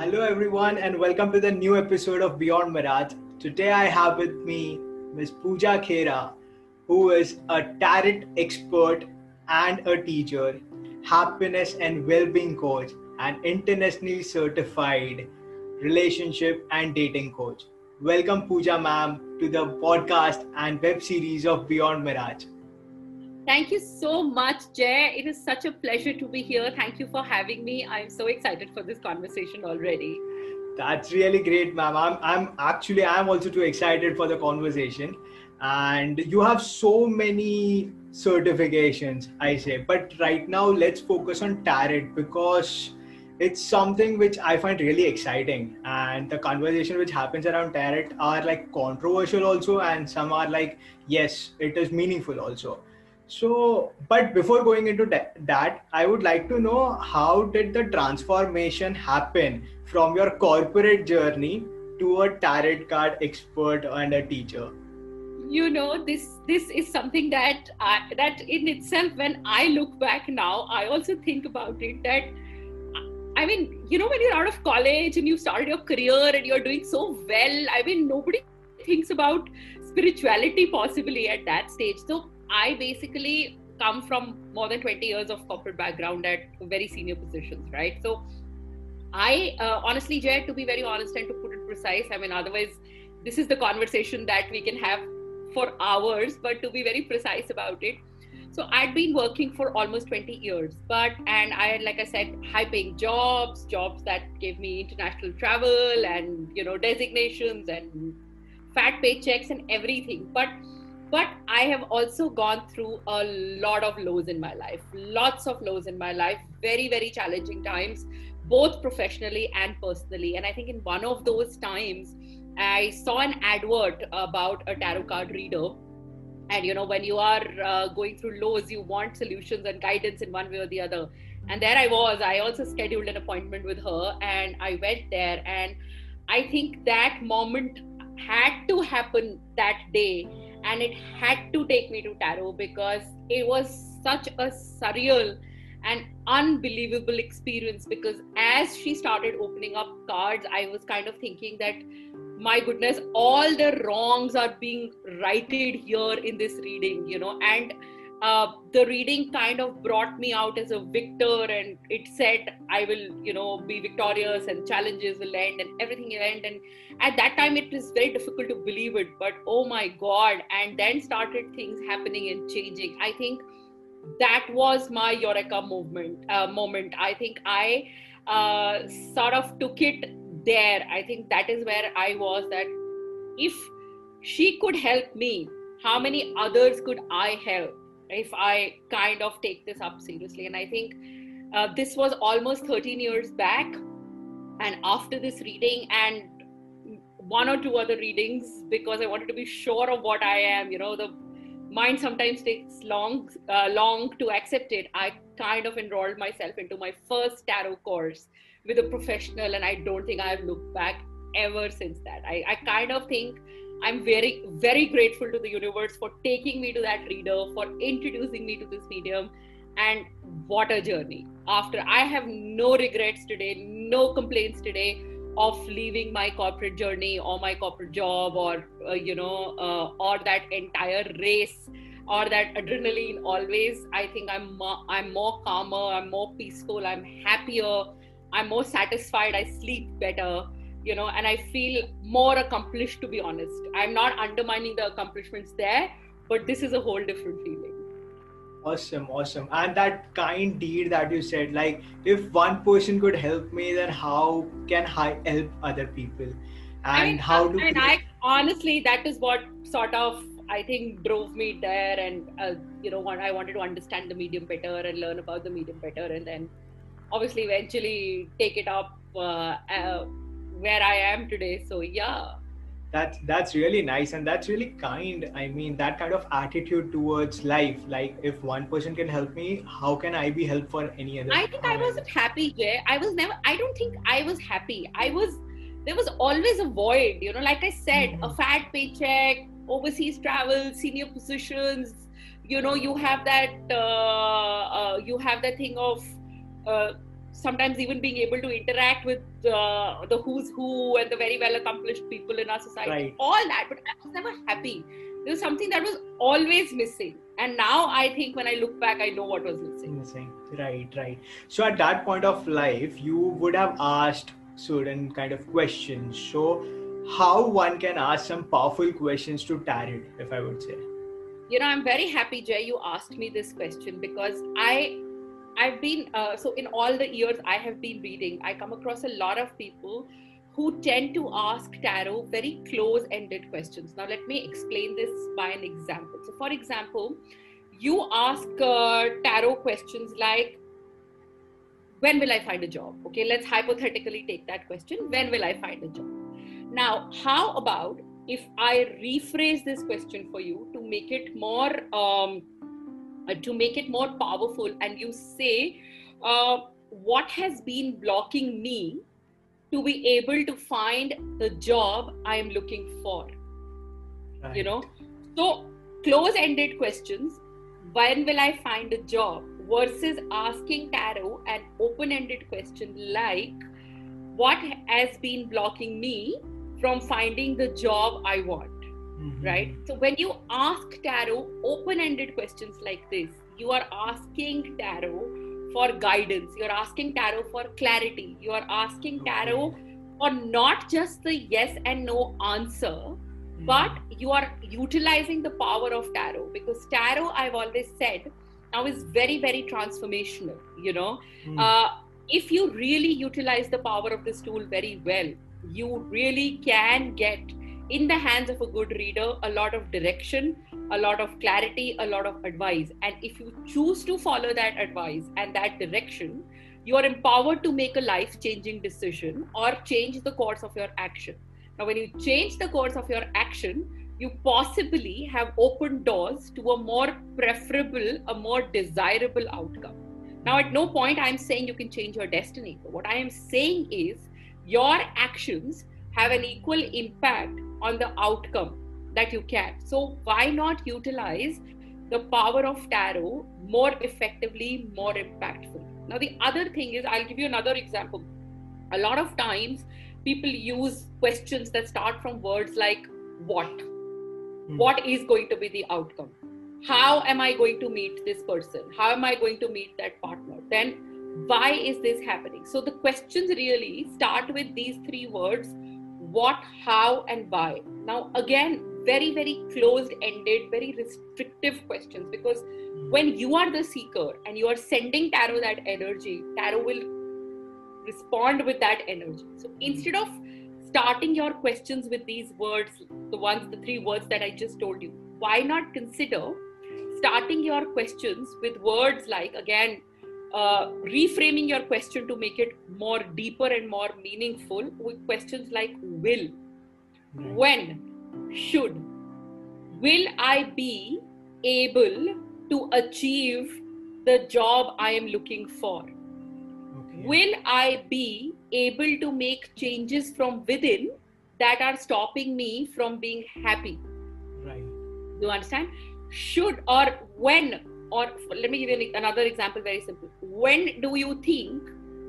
Hello, everyone, and welcome to the new episode of Beyond Mirage. Today, I have with me Ms. Pooja Khera, who is a tarot expert and a teacher, happiness and well being coach, and internationally certified relationship and dating coach. Welcome, Pooja ma'am, to the podcast and web series of Beyond Mirage. Thank you so much, Jay. It is such a pleasure to be here. Thank you for having me. I'm so excited for this conversation already. That's really great, ma'am. I'm, I'm actually I'm also too excited for the conversation. And you have so many certifications, I say. But right now, let's focus on Tarot because it's something which I find really exciting. And the conversation which happens around Tarot are like controversial also, and some are like, yes, it is meaningful also. So, but before going into that, I would like to know how did the transformation happen from your corporate journey to a tarot card expert and a teacher? You know, this this is something that I, that in itself, when I look back now, I also think about it. That I mean, you know, when you're out of college and you started your career and you're doing so well, I mean, nobody thinks about spirituality possibly at that stage. So I basically come from more than 20 years of corporate background at very senior positions, right? So I uh, honestly, Jay, to be very honest and to put it precise, I mean, otherwise, this is the conversation that we can have for hours, but to be very precise about it. So I'd been working for almost 20 years, but and I had, like I said, high-paying jobs, jobs that gave me international travel and you know designations and fat paychecks and everything. But but i have also gone through a lot of lows in my life lots of lows in my life very very challenging times both professionally and personally. And i think in one of those times i saw an advert about a tarot card reader. And you know when you are uh, going through lows you want solutions and guidance in one way or the other. And there i was. I also scheduled an appointment with her and i went there. And i think that moment had to happen that day and it had to take me to tarot because it was such a surreal and unbelievable experience. Because as she started opening up cards i was kind of thinking that my goodness all the wrongs are being righted here in this reading you know and uh, the reading kind of brought me out as a victor and it said i will you know be victorious and challenges will end and everything will end. And at that time it was very difficult to believe it but oh my god. And then started things happening and changing. I think that was my eureka movement uh, moment. I think i uh, sort of took it there. I think that is where i was that if she could help me how many others could i help if I kind of take this up seriously. And I think uh, this was almost 13 years back. And after this reading and one or two other readings, because I wanted to be sure of what I am, you know, the mind sometimes takes long, uh, long to accept it. I kind of enrolled myself into my first tarot course with a professional, and I don't think I've looked back ever since that. I, I kind of think I'm very, very grateful to the universe for taking me to that reader, for introducing me to this medium. And what a journey. After I have no regrets today, no complaints today of leaving my corporate journey or my corporate job or, uh, you know, uh, or that entire race or that adrenaline always i think i'm more, i'm more calmer i'm more peaceful i'm happier i'm more satisfied i sleep better you know and i feel more accomplished to be honest. I'm not undermining the accomplishments there but this is a whole different feeling. Awesome awesome. And that kind deed that you said like if one person could help me then how can i help other people? And I mean, how do and i honestly that is what sort of i think drove me there and uh, you know i wanted to understand the medium better and learn about the medium better and then obviously eventually take it up uh, uh, where I am today. So yeah. That's that's really nice and that's really kind. I mean that kind of attitude towards life. Like if one person can help me, how can I be help for any other? I think I wasn't happy, Jay. I was never I don't think I was happy. I was there was always a void, you know, like I said, mm-hmm. a fat paycheck, overseas travel, senior positions, you know, you have that uh, uh, you have that thing of uh, sometimes even being able to interact with uh, the who's who and the very well accomplished people in our society Right. all that but i was never happy there was something that was always missing and now i think when i look back i know what was missing Missing. Right, right. So at that point of life, you would have asked certain kind of questions. So how one can ask some powerful questions to Tarot, if I would say. you know i'm very happy jay you asked me this question because i i've been uh, so in all the years i have been reading i come across a lot of people who tend to ask tarot very close ended questions. Now let me explain this by an example. So for example you ask uh, tarot questions like when will i find a job? Okay let's hypothetically take that question when will i find a job? Now how about if I rephrase this question for you to make it more um, uh, to make it more powerful, and you say, uh, "What has been blocking me to be able to find the job I am looking for?" Right. You know, so close-ended questions. When will I find a job? Versus asking tarot an open-ended question like, "What has been blocking me?" from finding the job I want, Mhm. right? So when you ask tarot open ended questions like this, you are asking tarot for guidance, you're asking tarot for clarity, you are asking tarot for not just the yes and no answer, Mhm. but you are utilizing the power of tarot because tarot, I've always said, now is very, very transformational, you know Mhm. uh, if you really utilize the power of this tool very well, you really can get in the hands of a good reader a lot of direction, a lot of clarity, a lot of advice. And if you choose to follow that advice and that direction, you are empowered to make a life changing decision or change the course of your action. Now, when you change the course of your action, you possibly have opened doors to a more preferable, a more desirable outcome. Now, at no point I'm saying you can change your destiny. What I am saying is your actions have an equal impact on the outcome that you can. So, why not utilize the power of tarot more effectively, more impactful? Now, the other thing is, I'll give you another example. A lot of times, people use questions that start from words like what? Hmm. What is going to be the outcome? How am I going to meet this person? How am I going to meet that partner? Then, why is this happening? So, the questions really start with these three words what, how, and why. Now, again, very, very closed ended, very restrictive questions because when you are the seeker and you are sending tarot that energy, tarot will respond with that energy. So, instead of starting your questions with these words, the ones, the three words that I just told you, why not consider starting your questions with words like, again, uh, reframing your question to make it more deeper and more meaningful with questions like will, when, should, will I be able to achieve the job I am looking for? Okay. Will I be able to make changes from within that are stopping me from being happy? Right. Do you understand? Should or when, or let me give you another example very simple. When do you think,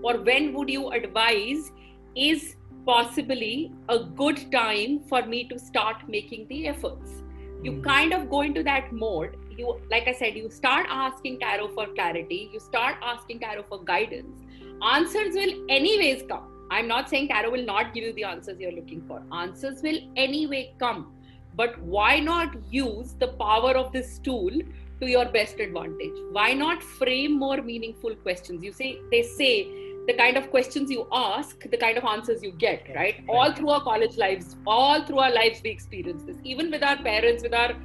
or when would you advise, is possibly a good time for me to start making the efforts? You Mhm. kind of go into that mode. You, like I said, you start asking tarot for clarity, you start asking tarot for guidance. Answers will anyways come. I'm not saying tarot will not give you the answers you're looking for. Answers will anyway come. But why not use the power of this tool to your best advantage? Why not frame more meaningful questions? You say they say the kind of questions you ask, the kind of answers you get, right? right. All through our college lives, all through our lives, we experience this. Even with our parents, with our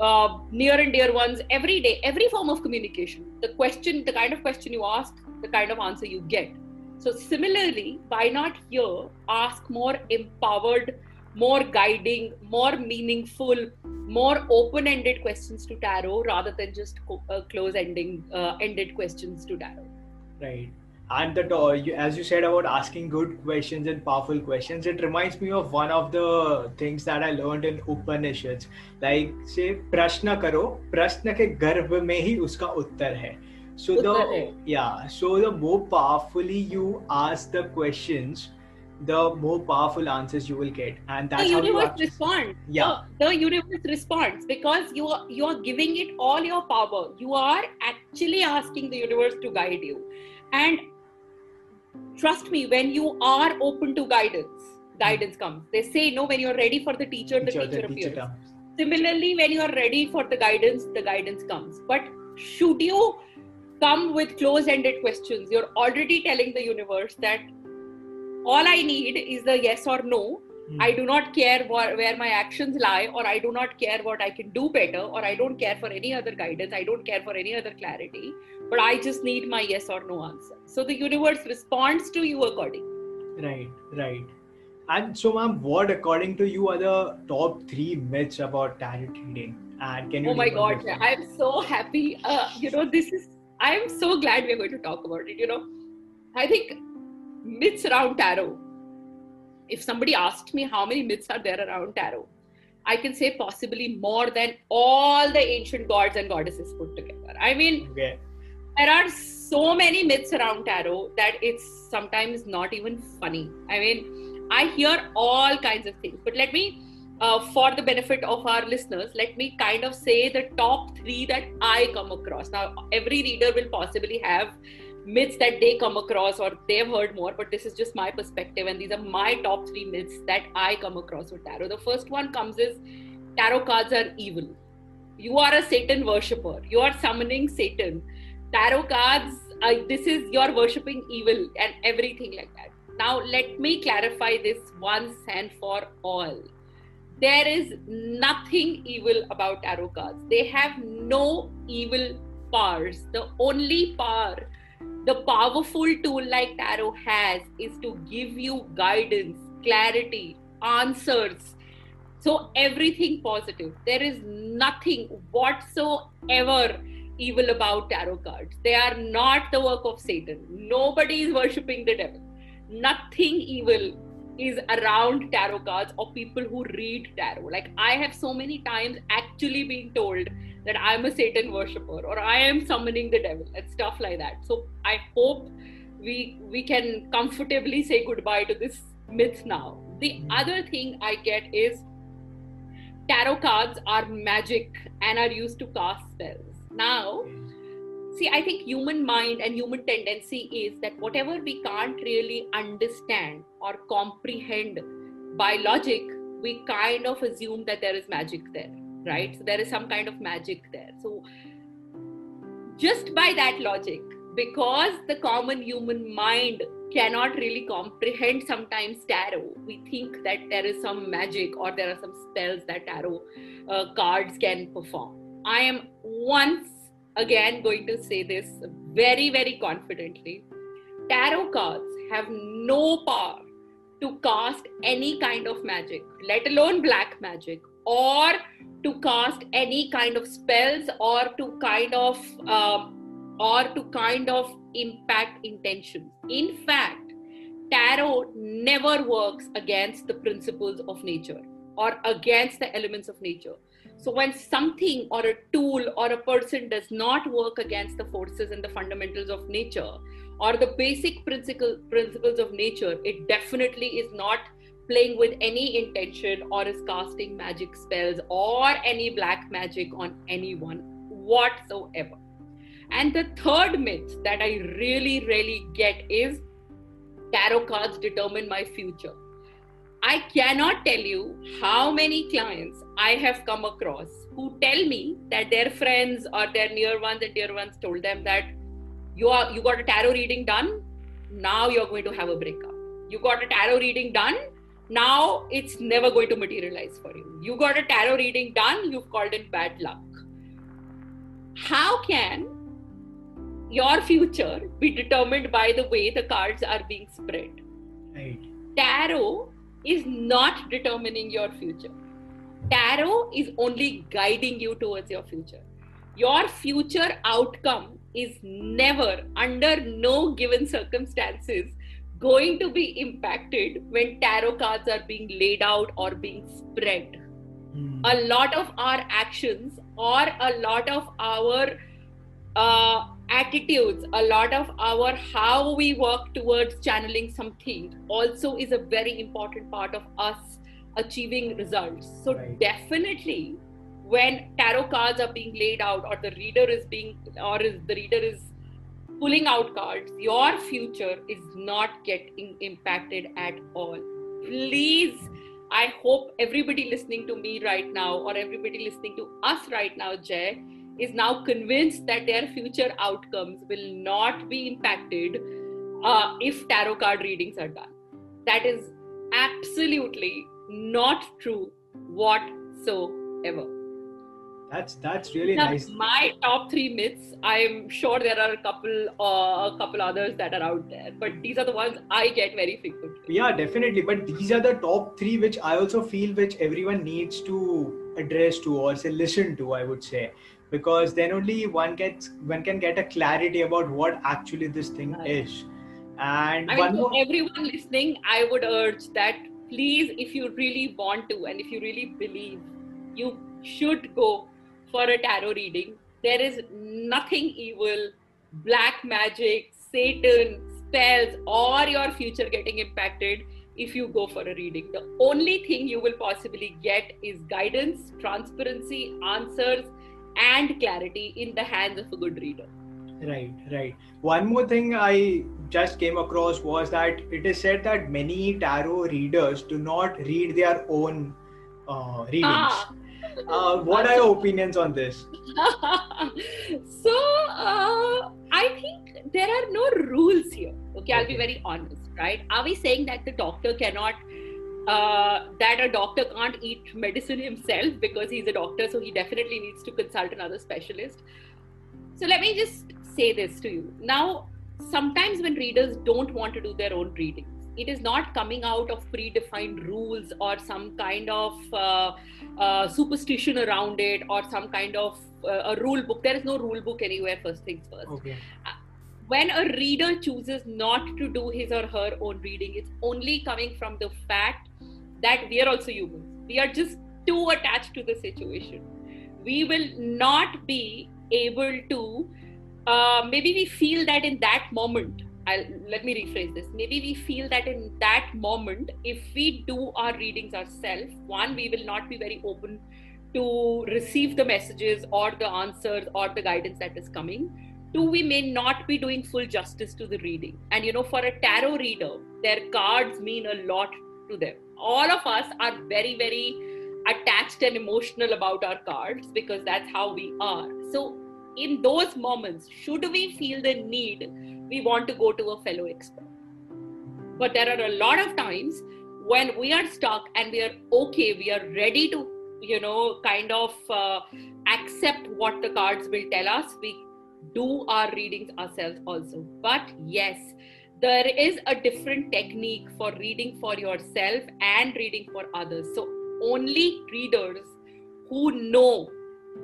uh, near and dear ones, every day, every form of communication. The question, the kind of question you ask, the kind of answer you get. So, similarly, why not here ask more empowered, more guiding, more meaningful, more open-ended questions to tarot rather than just co- uh, close-ending uh, ended questions to tarot. Right. And the as you said about asking good questions and powerful questions it reminds me of one of the things that i learned in upanishads. Like say prashna karo prashna ke garbh mein hi uska uttar hai. So the yeah so the more powerfully you ask the questions the more powerful answers you will get, and that's the how universe you responds. Yeah, the, the universe responds because you are you are giving it all your power. You are actually asking the universe to guide you, and trust me, when you are open to guidance, guidance hmm. comes. They say no when you're ready for the teacher, the teacher, the appears. teacher. Similarly, when you are ready for the guidance, the guidance comes. But should you come with close-ended questions, you're already telling the universe that all I need is the yes or no. Hmm. I do not care wh- where my actions lie, or I do not care what I can do better, or I don't care for any other guidance. I don't care for any other clarity, but I just need my yes or no answer. So the universe responds to you accordingly. Right, right. And so, ma'am, what according to you are the top three myths about tarot reading? And can you? Oh my God? I'm so happy. Uh, you know, this is, I'm so glad we're going to talk about it. You know, I think myths around tarot. If somebody asked me how many myths are there around tarot, I can say possibly more than all the ancient gods and goddesses put together. I mean, Okay. there are so many myths around tarot that it's sometimes not even funny. I mean, I hear all kinds of things, but let me, uh, for the benefit of our listeners, let me kind of say the top three that I come across. Now, every reader will possibly have myths that they come across or they've heard more, but this is just my perspective, and these are my top three myths that I come across with tarot. The first one comes is tarot cards are evil. You are a Satan worshipper. You are summoning Satan tarot cards uh, this is you're worshipping evil and everything like that now let me clarify this once and for all there is nothing evil about tarot cards they have no evil powers the only power the powerful tool like tarot has is to give you guidance clarity answers so everything positive there is nothing whatsoever evil about tarot cards. They are not the work of Satan. Nobody is worshipping the devil. Nothing evil is around tarot cards or people who read tarot. Like I have so many times actually been told that I'm a Satan worshipper or I am summoning the devil and stuff like that. So I hope we we can comfortably say goodbye to this myth now. The other thing I get is tarot cards are magic and are used to cast spells now see i think human mind and human tendency is that whatever we can't really understand or comprehend by logic we kind of assume that there is magic there right? So there is some kind of magic there. So just by that logic because the common human mind cannot really comprehend sometimes tarot we think that there is some magic or there are some spells that tarot uh, cards can perform. I am once again going to say this very, very confidently. Tarot cards have no power to cast any kind of magic, let alone black magic, or to cast any kind of spells, or to kind of, um, or to kind of impact intentions. In fact, tarot never works against the principles of nature or against the elements of nature so when something or a tool or a person does not work against the forces and the fundamentals of nature or the basic principle, principles of nature, it definitely is not playing with any intention or is casting magic spells or any black magic on anyone whatsoever. And the third myth that I really, really get is tarot cards determine my future. I cannot tell you how many clients I have come across who tell me that their friends or their near ones and dear ones told them that you are you got a tarot reading done, now you're going to have a breakup. You got a tarot reading done, now it's never going to materialize for you. You got a tarot reading done, you've called in bad luck. How can your future be determined by the way the cards are being spread? Right. Tarot is not determining your future. Tarot is only guiding you towards your future. Your future outcome is never, under no given circumstances, going to be impacted when tarot cards are being laid out or being spread. Hmm. A lot of our actions or a lot of our uh, attitudes, a lot of our how we work towards channeling something also is a very important part of us achieving results. So Right. definitely when tarot cards are being laid out or the reader is being or is the reader is pulling out cards, your future is not getting impacted at all. Please, I hope everybody listening to me right now or everybody listening to us right now, Jay, is now convinced that their future outcomes will not be impacted uh, if tarot card readings are done. That is absolutely not true whatsoever. That's that's really Now, nice. My top three myths. I'm sure there are a couple, uh, a couple others that are out there, but these are the ones I get very frequently. Yeah, definitely. But these are the top three which I also feel which everyone needs to address to or say listen to, I would say. Because then only one gets one can get a clarity about what actually this thing Right. is. And I mean, more everyone listening, I would urge that please, if you really want to and if you really believe, you should go for a tarot reading. There is nothing evil, black magic, Satan, spells, or your future getting impacted if you go for a reading. The only thing you will possibly get is guidance, transparency, answers, and clarity in the hands of a good reader. Right, right. One more thing I just came across was that it is said that many tarot readers do not read their own uh, readings. Ah. Uh, what are your opinions on this? so uh, I think there are no rules here. Okay, I'll be very honest, right? Are we saying that the doctor cannot, uh, that a doctor can't eat medicine himself because he's a doctor, so he definitely needs to consult another specialist? So let me just say this to you. Now, sometimes when readers don't want to do their own readings, it is not coming out of predefined rules or some kind of uh, uh, superstition around it or some kind of uh, a rule book. There is no rule book anywhere, first things first. Okay. When a reader chooses not to do his or her own reading, it's only coming from the fact that we are also humans. We are just too attached to the situation. We will not be able to, uh, maybe we feel that in that moment, I'll, let me rephrase this. Maybe we feel that in that moment, if we do our readings ourselves, one, we will not be very open to receive the messages or the answers or the guidance that is coming. Two, we may not be doing full justice to the reading. And you know, for a tarot reader, their cards mean a lot to them. All of us are very, very attached and emotional about our cards because that's how we are. So, in those moments, should we feel the need, we want to go to a fellow expert. But there are a lot of times when we are stuck and we are okay, we are ready to, you know, kind of uh, accept what the cards will tell us. We do our readings ourselves also. But yes, there is a different technique for reading for yourself and reading for others. So only readers who know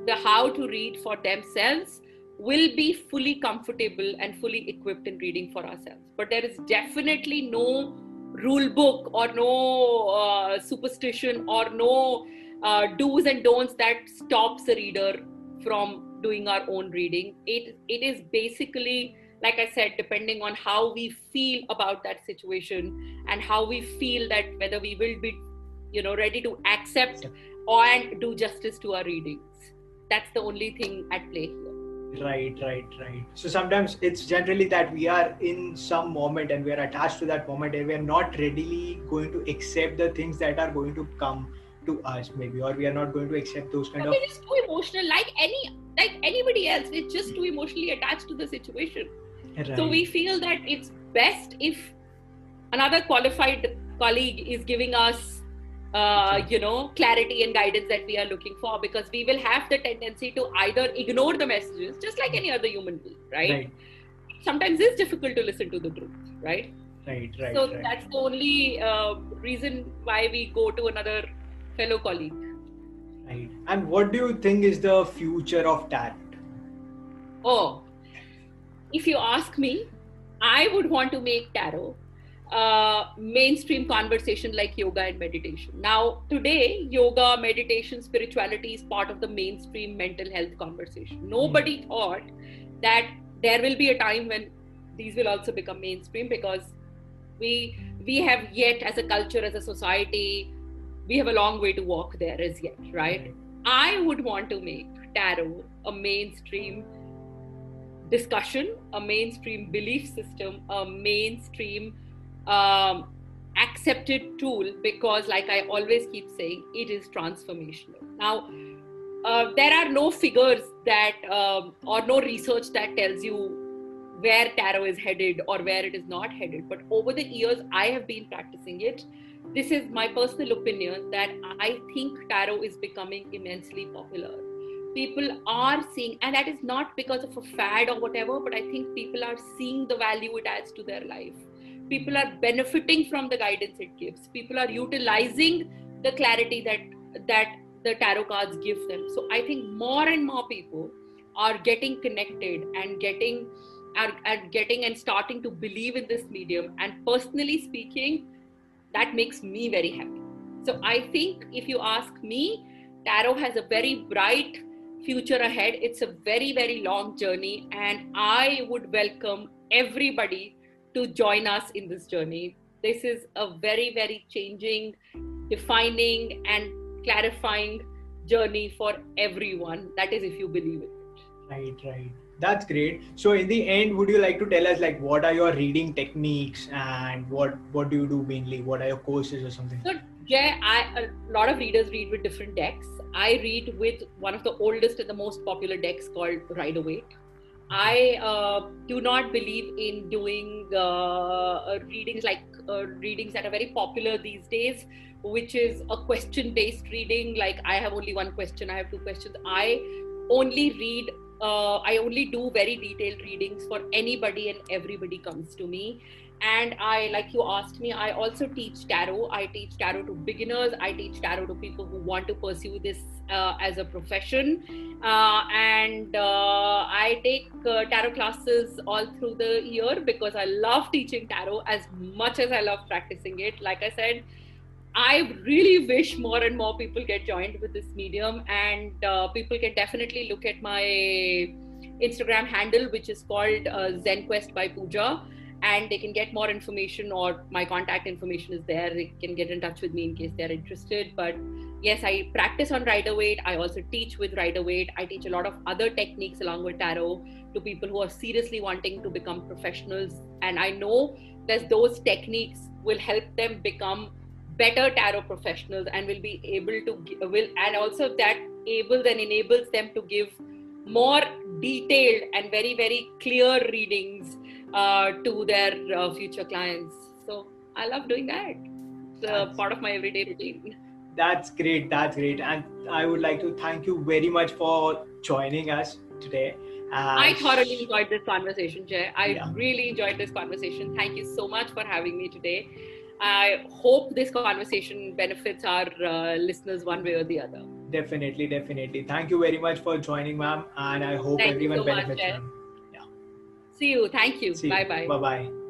the how to read for themselves will be fully comfortable and fully equipped in reading for ourselves. But there is definitely no rule book or no uh, superstition or no uh, do's and don'ts that stops a reader from doing our own reading. It it is basically like I said, depending on how we feel about that situation and how we feel that whether we will be, you know, ready to accept and do justice to our readings. That's the only thing at play here. Right, right, right. So sometimes it's generally that we are in some moment and we are attached to that moment and we are not readily going to accept the things that are going to come to us, maybe, or we are not going to accept those kind But of. we're just too emotional, like any like anybody else. We're just too emotionally attached to the situation. Right. So we feel that it's best if another qualified colleague is giving us, uh, you know, clarity and guidance that we are looking for because we will have the tendency to either ignore the messages, just like any other human being, right? right, Sometimes it's difficult to listen to the truth, right? right, right. so right. that's the only uh, reason why we go to another fellow colleague. Right. And what do you think is the future of tarot? Oh, if you ask me, I would want to make tarot uh, mainstream conversation like yoga and meditation. Now, today, yoga, meditation, spirituality is part of the mainstream mental health conversation. Nobody thought that there will be a time when these will also become mainstream because we we have yet as a culture as a society we have a long way to walk there as yet right i would want to make tarot a mainstream discussion a mainstream belief system a mainstream um, accepted tool because like i always keep saying it is transformational now uh, there are no figures that um, or no research that tells you where tarot is headed or where it is not headed. But over the years, I have been practicing it. This is my personal opinion that I think tarot is becoming immensely popular. People are seeing, and that is not because of a fad or whatever, but I think people are seeing the value it adds to their life. People are benefiting from the guidance it gives. People are utilizing the clarity that that the tarot cards give them. So I think more and more people are getting connected and getting are, are getting and starting to believe in this medium. And personally speaking, that makes me very happy. So I think if you ask me, tarot has a very bright future ahead. It's a very, very long journey. And I would welcome everybody to join us in this journey. This is a very, very changing, defining, and clarifying journey for everyone. That is, if you believe in it. Right, right that's great so in the end would you like to tell us like what are your reading techniques and what what do you do mainly what are your courses or something so yeah I, a lot of readers read with different decks i read with one of the oldest and the most popular decks called rider waite i uh, do not believe in doing uh, uh, readings like uh, readings that are very popular these days which is a question based reading like i have only one question i have two questions i only read uh, I only do very detailed readings for anybody and everybody comes to me. And I, like you asked me, I also teach tarot. I teach tarot to beginners. I teach tarot to people who want to pursue this uh, as a profession. Uh, and uh, I take uh, tarot classes all through the year because I love teaching tarot as much as I love practicing it. Like I said, I really wish more and more people get joined with this medium, and uh, people can definitely look at my Instagram handle, which is called uh, ZenQuest by Pooja, and they can get more information or my contact information is there. They can get in touch with me in case they're interested. But yes, I practice on Rider Waite. I also teach with Rider Waite. I teach a lot of other techniques along with tarot to people who are seriously wanting to become professionals, and I know that those techniques will help them become better tarot professionals and will be able to will and also that able then enables them to give more detailed and very very clear readings uh, to their uh, future clients so i love doing that it's a part of my everyday routine that's great that's great and i would like to thank you very much for joining us today uh, I thoroughly enjoyed this conversation, Jay. I yeah. really enjoyed this conversation. Thank you so much for having me today. I hope this conversation benefits our uh, listeners one way or the other. Definitely, definitely. Thank you very much for joining, ma'am, and I hope Thank everyone so benefits much. See you. Thank you. bye bye. Bye bye.